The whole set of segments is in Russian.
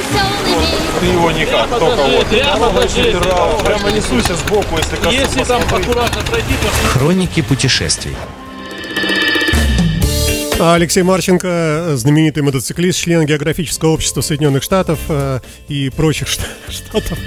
веселыми. Ты его никак, только вот. прямо Прямо, несусь сбоку, если. Если там аккуратно пройти, то Хроники путешествий. А Алексей Марченко, знаменитый мотоциклист, член географического общества Соединенных Штатов э, и прочих шта- штатов,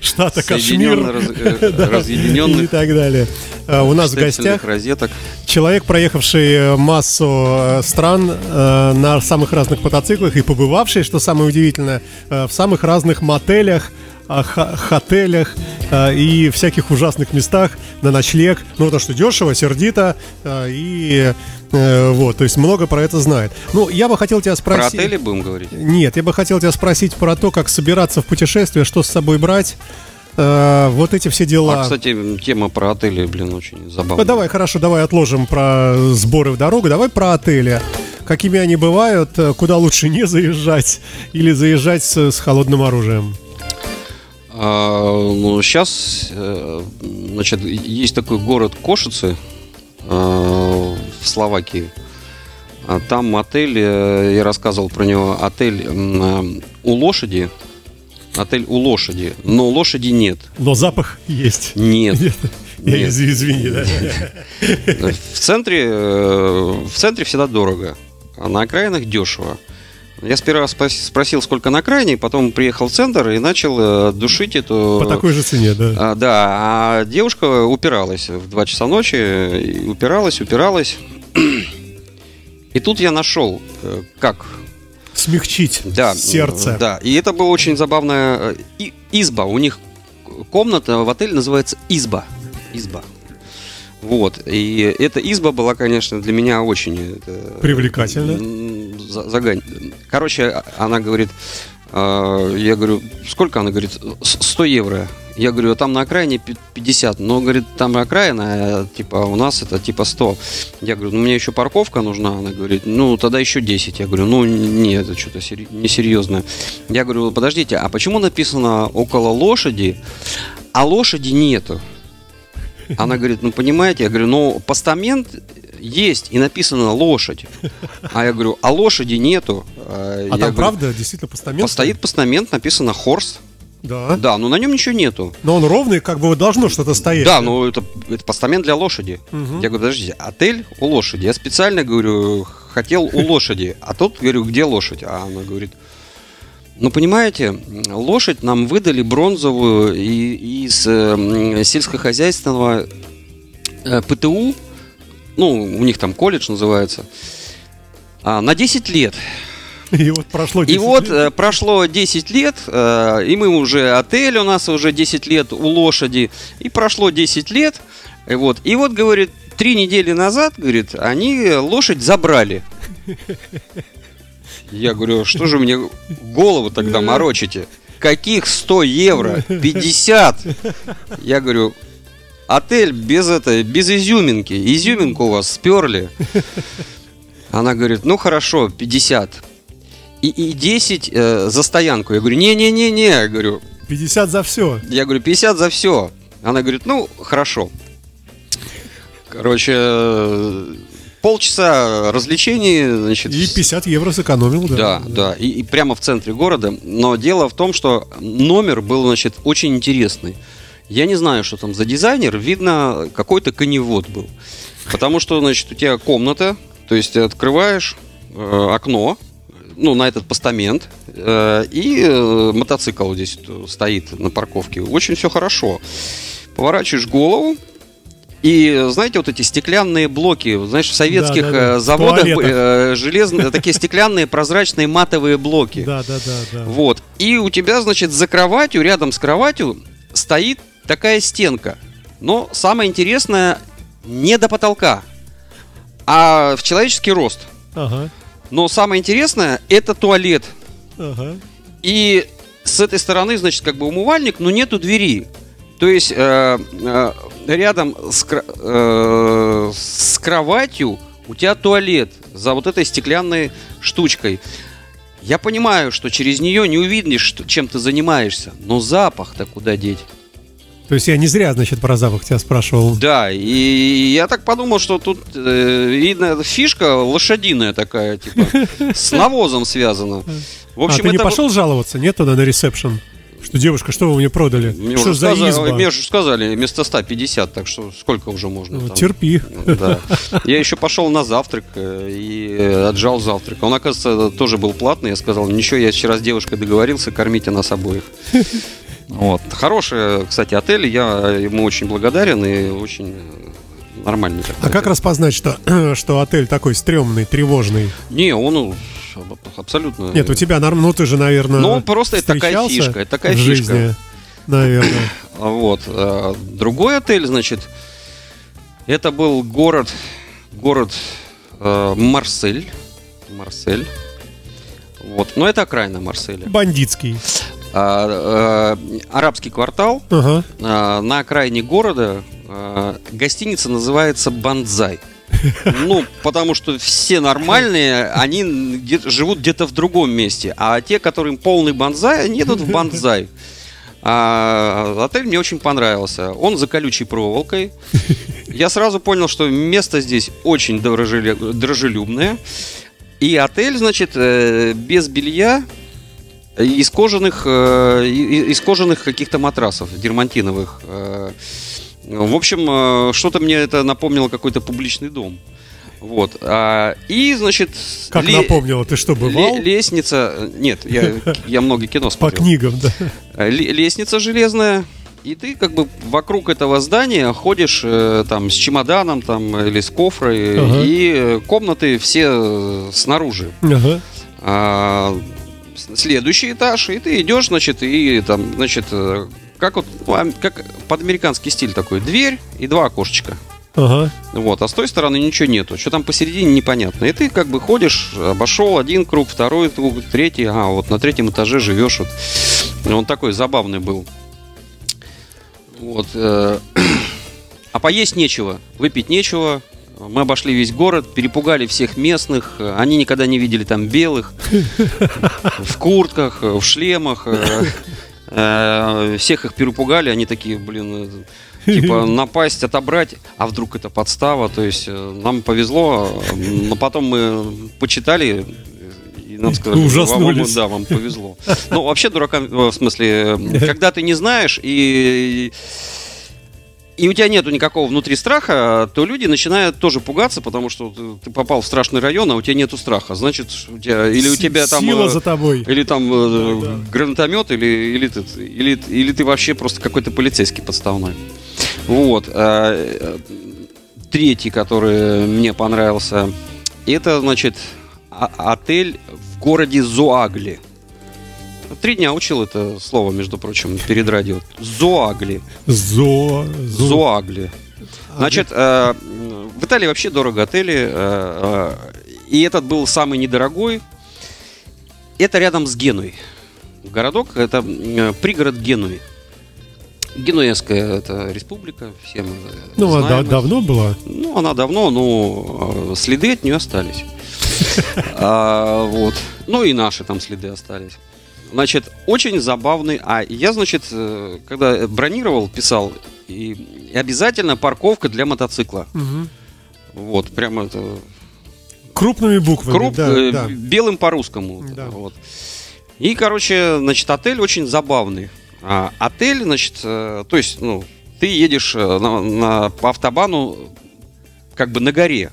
штата Кашмир раз- э, Да, разъединенных и так далее. А У нас в гостях розеток. человек, проехавший э, массу э, стран э, на самых разных мотоциклах и побывавший, что самое удивительное, э, в самых разных мотелях, хотелях э, и всяких ужасных местах на ночлег. Ну, потому что дешево, сердито э, и э, вот, то есть много про это знает. Ну, я бы хотел тебя Про спросить... отели будем говорить? Нет, я бы хотел тебя спросить про то, как собираться в путешествие, что с собой брать, э, вот эти все дела. А, кстати, тема про отели, блин, очень забавная. Ну, давай, хорошо, давай отложим про сборы в дорогу, давай про отели. Какими они бывают, э, куда лучше не заезжать или заезжать с, с холодным оружием? А, ну, сейчас, значит, есть такой город Кошицы э, в Словакии. А Там отель, э, я рассказывал про него, отель э, у лошади. Отель у лошади, но лошади нет. Но запах есть. Нет. Нет. из- Извини, да. В центре, э, в центре всегда дорого, а на окраинах дешево. Я сперва спросил, сколько на окраине, потом приехал в центр и начал э, душить эту... По такой же цене, да. А, да, а девушка упиралась в 2 часа ночи, упиралась, упиралась. И тут я нашел, э, как Смягчить да, сердце. Да, и это была очень забавная э, изба. У них комната в отеле называется изба. Изба. Вот. И эта изба была, конечно, для меня очень... Привлекательно. Загань. Короче, а- она говорит, э, я говорю, сколько? Она говорит, «С- 100 евро. Я говорю, а там на окраине пи- 50. Но, говорит, там окраина, а, типа, у нас это типа 100. Я говорю, ну, мне еще парковка нужна. Она говорит, ну, тогда еще 10. Я говорю, ну, нет, это что-то несерьезное. Я говорю, подождите, а почему написано около лошади, а лошади нету? Она говорит, ну, понимаете, я говорю, ну, постамент есть, и написано лошадь. А я говорю, а лошади нету. А, я А там говорю, правда действительно постамент? Стоит постамент, написано хорс. Да. Да, но на нем ничего нету. Но он ровный, как бы вот должно что-то стоять. Да, ну это, это постамент для лошади. Мгм. Я говорю, подождите, отель у лошади. Я специально говорю, хотел у лошади. А тут говорю, где лошадь? А она говорит, ну понимаете, лошадь нам выдали бронзовую из э, м, сельскохозяйственного э, ПТУ. Ну, у них там колледж называется. а, на 10 лет. И вот прошло 10 И вот лет. э, прошло 10 лет, э, и мы уже отель у нас уже 10 лет у лошади, и прошло 10 лет, и вот, и вот говорит, три недели назад, говорит, они лошадь забрали. Я говорю, что же мне голову тогда морочите? Каких 100 евро? 50? Я говорю, отель без это, без изюминки. Изюминку у вас сперли. Она говорит, ну хорошо, 50. И, и 10 э, за стоянку. Я говорю, не-не-не-не, я говорю, 50 за все. я говорю, 50 за все. Она говорит, ну, хорошо. Короче, э, полчаса развлечений, значит, И 50 евро сэкономил, да. да, да, и, и прямо в центре города. Но дело в том, что номер был, значит, очень интересный. Я не знаю, что там за дизайнер, видно, какой-то коневод был. Потому что, значит, у тебя комната, то есть ты открываешь э, окно, ну, на этот постамент, э, и э, мотоцикл здесь стоит на парковке. Очень все хорошо. Поворачиваешь голову, и знаете, вот эти стеклянные блоки, знаешь, в советских Да-да-да. э, В заводах туалетах. э, железные, такие стеклянные прозрачные матовые блоки. Да, да, да, да. Вот. И у тебя, значит, за кроватью, рядом с кроватью стоит такая стенка. Но самое интересное, не до потолка, а в человеческий рост. Ага, Но самое интересное, это туалет. ага. И с этой стороны, значит, как бы умывальник, но нету двери. То есть э, э, рядом с, э, с кроватью у тебя туалет за вот этой стеклянной штучкой. Я понимаю, что через нее не увидишь, чем ты занимаешься, но запах-то куда деть? То есть я не зря, значит, про запах тебя спрашивал. Да, и я так подумал, что тут, э, видно, фишка лошадиная такая, типа, с навозом связана. В общем, а ты не это пошел жаловаться, нет, туда на ресепшн? Что, девушка, что вы мне продали? Мне что за сказали, изба? мне уже сказали, вместо 150, так что сколько уже можно? Ну, там? терпи. Да. Я еще пошел на завтрак э, и э, отжал завтрак. Он, оказывается, тоже был платный. Я сказал, ничего, я вчера с девушкой договорился, кормите нас обоих. Вот. Хороший, кстати, отель. Я ему очень благодарен и очень э, нормальный. такой А как отель. распознать, что, что отель такой стрёмный, тревожный? Не, он абсолютно... Нет, у тебя, норм- ну ты же, наверное, Ну, просто это такая фишка, это такая в фишка. жизни, наверное. Вот. а Другой отель, значит, это был город, город э, Марсель. Марсель. Вот. Но это окраина Марселя. Бандитский. А, э, арабский квартал. Ага. а, на окраине города а, гостиница называется Банзай. Ну, потому что все нормальные, они где- живут где-то в другом месте. А те, которым полный банзай, они едут в банзай. А, отель мне очень понравился. Он за колючей проволокой. Я сразу понял, что место здесь очень дружелю- дружелюбное. И отель, значит, э, без белья, из кожаных, э, из кожаных каких-то матрасов, дермантиновых. э. В общем, э, что-то мне это напомнило какой-то публичный дом. Вот. А, И, значит... Как ле- напомнила, ты что, бывал? ле- лестница... Нет, я, я много кино По смотрел. книгам, да. Ле- Лестница железная. И ты как бы вокруг этого здания ходишь э, там с чемоданом там или с кофрой, Ага. и комнаты все снаружи. Ага. А, с- следующий этаж, и ты идешь, значит, и там, значит, э, как вот, ну, как под американский стиль такой, дверь и два окошечка. Ага. Вот, а с той стороны ничего нету. Что там посередине непонятно. И ты как бы ходишь, обошел один круг, второй круг, третий, а вот на третьем этаже живешь. Вот. Он такой забавный был. Вот. э, А поесть нечего, выпить нечего. Мы обошли весь город, перепугали всех местных. Они никогда не видели там белых. В куртках, в шлемах. э, э, Всех их перепугали. Они такие, блин, э, типа напасть, отобрать, а вдруг это подстава. То есть нам повезло, но потом мы почитали и нам сказали, Ужаснулись. «Вам- да, вам повезло. Ну, вообще дуракам, в смысле, когда ты не знаешь и и у тебя нету никакого внутри страха, то люди начинают тоже пугаться, потому что ты- попал в страшный район, а у тебя нету страха. Значит, у тебя или у тебя там Сила э, за тобой. или там э, гранатомет, или, или, ты, или, или ты вообще просто какой-то полицейский подставной. Вот. э, Третий, который мне понравился, это, значит, отель в городе Зоагли. Три дня учил это слово, между прочим, перед радио. Зоагли. Зо... Зо... Зоагли. Значит, э, в Италии вообще дорого отели. э, э, и этот был самый недорогой. Это рядом с Генуей. Городок, это пригород Генуи. Генуэзская это республика, все мы Ну, знаем. да- давно была? Ну, она давно, но следы от нее остались. А, Вот. Ну и наши там следы остались. Значит, очень забавный. А я, значит, э, когда бронировал, писал, и, обязательно парковка для мотоцикла. Мгм. Вот, прямо это Крупными буквами, круп да, э, да. белым по-русскому. Да. Вот. И, короче, значит, отель очень забавный. А, отель, значит, э, то есть, ну, ты едешь на, на- по автобану как бы на горе.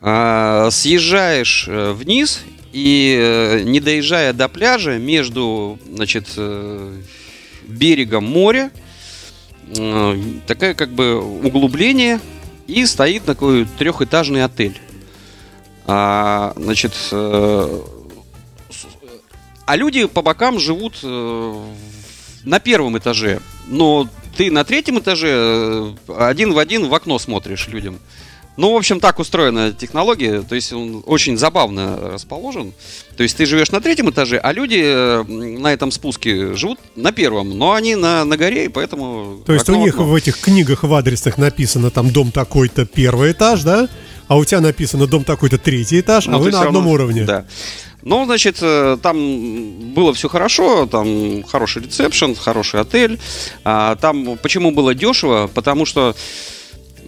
А, съезжаешь вниз и, э, не доезжая до пляжа, между, значит, э, берегом моря, э, такая как бы углубление, и стоит такой трехэтажный отель. А, значит, а люди по бокам живут на первом этаже, но ты на третьем этаже один в один в окно смотришь людям. Ну, в общем, так устроена технология, то есть он очень забавно расположен. То есть ты живешь на третьем этаже, а люди э, на этом спуске живут на первом, но они на, на горе, и поэтому... То есть у них в этих книгах в адресах написано там дом такой-то первый этаж, да? А у тебя написано дом такой-то третий этаж, а Но вы Ну, ты на одном равно- уровне. Да. Ну, значит, э, там было все хорошо, там хороший ресепшн, хороший отель. А, Там почему было дешево? Потому что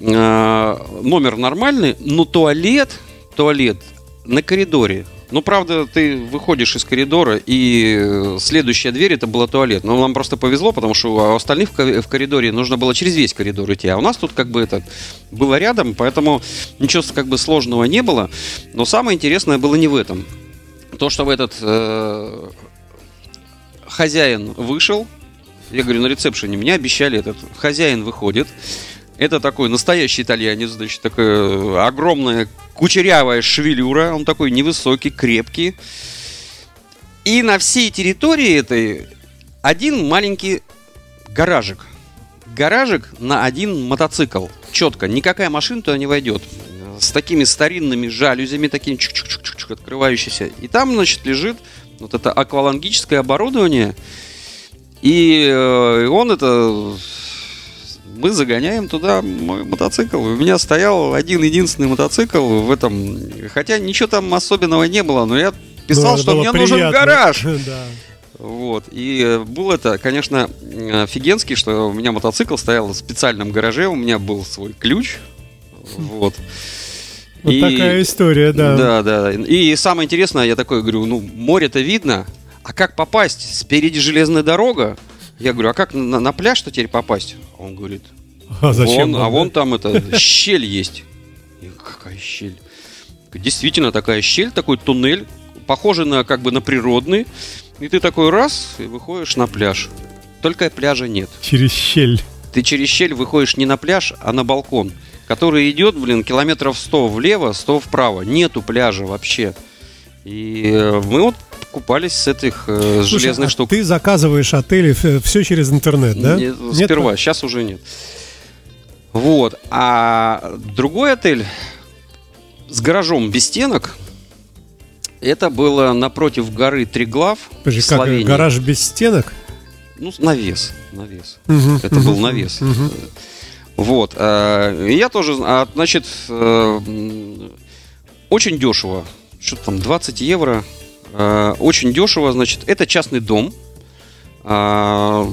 номер нормальный, но туалет, туалет на коридоре. Ну, правда, ты выходишь из коридора, и э, следующая дверь это была туалет. Но нам просто повезло, потому что у остальных в ко- в коридоре нужно было через весь коридор идти. А у нас тут как бы это было рядом, поэтому ничего как бы сложного не было. Но самое интересное было не в этом. То, что в этот э, хозяин вышел, я говорю, на ресепшене мне обещали этот хозяин выходит. Это такой настоящий итальянец, значит, такая огромная кучерявая шевелюра, он такой невысокий, крепкий. И на всей территории этой один маленький гаражик. Гаражик на один мотоцикл. Четко, никакая машина туда не войдет. С такими старинными жалюзями, такими чук-чук-чук-чук открывающиеся. И там, значит, лежит вот это аквалангическое оборудование. И э, он это... Мы загоняем туда мой мотоцикл. У меня стоял один единственный мотоцикл в этом. Хотя ничего там особенного не было, но я писал, Ну, что мне нужен приятно. гараж. Да. Вот. И э, был это, конечно, офигенский, что у меня мотоцикл стоял в специальном гараже, у меня был свой ключ. Вот. Вот И- такая история, да. Да, да. И самое интересное, я такой говорю, ну, море-то видно, а как попасть? Спереди железная дорога. Я говорю, а как на, на пляж-то теперь попасть? Он говорит, А зачем? вон, а вон там это щель есть. Я какая щель? Действительно такая щель, такой туннель, похожий на как бы на природный. И ты такой раз и выходишь на пляж. Только пляжа нет. Через щель. Ты через щель выходишь не на пляж, а на балкон, который идет, блин, километров 100 влево, 100 вправо. Нету пляжа вообще. И э, мы вот купались с этих э, Слушай, железных а штук. Ты заказываешь отели все через интернет, да? Не- Нет? сперва, сейчас уже нет. Вот. А другой отель с гаражом без стенок, это было напротив горы Триглав Подожди, как, Словении. гараж без стенок? Ну, навес, навес. Мгм, Это мгм, был навес. мгм. Вот. э, Я тоже, а, значит, э, очень дешево. Что-то там 20 евро. Э, Очень дешево, значит, это частный дом. А,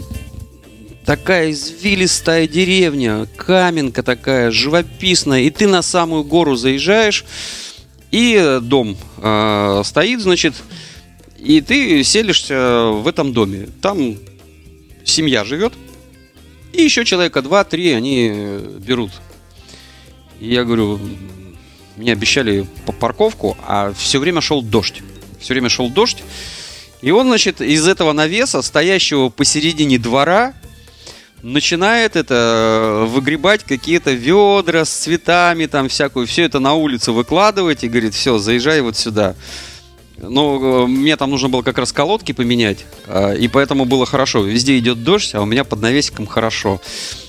Такая извилистая деревня, каменка такая, живописная. И ты на самую гору заезжаешь, и дом э, стоит, значит, и ты селишься в этом доме. Там семья живет, и еще человека два-три они берут. И я говорю, мне обещали по- парковку, а все время шел дождь. Все время шел дождь. И он, значит, из этого навеса, стоящего посередине двора, начинает это э, выгребать какие-то ведра с цветами, там всякую, все это на улицу выкладывать и говорит, все, заезжай вот сюда. Ну, э, мне там нужно было как раз колодки поменять, а, и поэтому было хорошо. Везде идет дождь, а у меня под навесиком хорошо.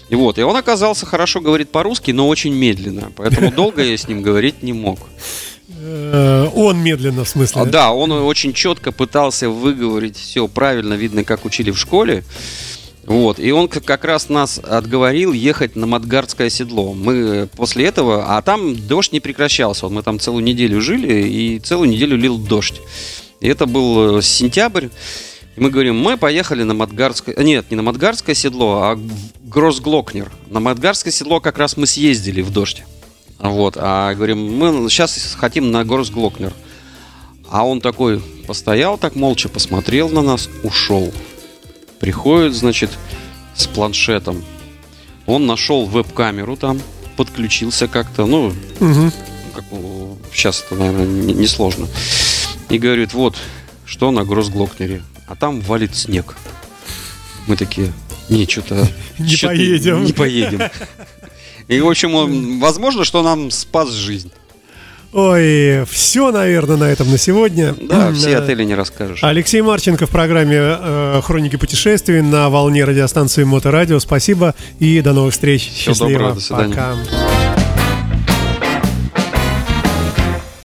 И вот, и он оказался хорошо говорит по-русски, но очень медленно, поэтому долго я с ним говорить не мог. Э, Он медленно, в смысле. А, Да, он очень четко пытался выговорить все правильно, видно, как учили в школе. Вот, и он как раз нас отговорил ехать на Мадгардское седло. Мы после этого, а там дождь не прекращался. Мы там целую неделю жили, и целую неделю лил дождь. И это был э, сентябрь. И мы говорим, мы поехали на Мадгарское... Нет, не на Мадгарское седло, а Гроссглокнер. На Мадгарское седло как раз мы съездили в дождь. Вот, а говорим, мы сейчас хотим на Гроссглокнер. А он такой постоял так молча, посмотрел на нас, ушел. Приходит, значит, с планшетом. Он нашел веб-камеру там, подключился как-то, ну, Мгм. как, сейчас это, наверное, не- несложно. И говорит, вот, что на Гроссглокнере. А там валит снег. Мы такие, не, что-то... Не поедем. Не поедем. И, в общем, он- возможно, что нам спас жизнь. Ой, все, наверное, на этом на сегодня. Да, все Э, отели не расскажешь. Алексей Марченко в программе э, «Хроники путешествий» на волне радиостанции Моторадио. Спасибо и до новых встреч. Всего Счастливо. доброго, до свидания. Пока.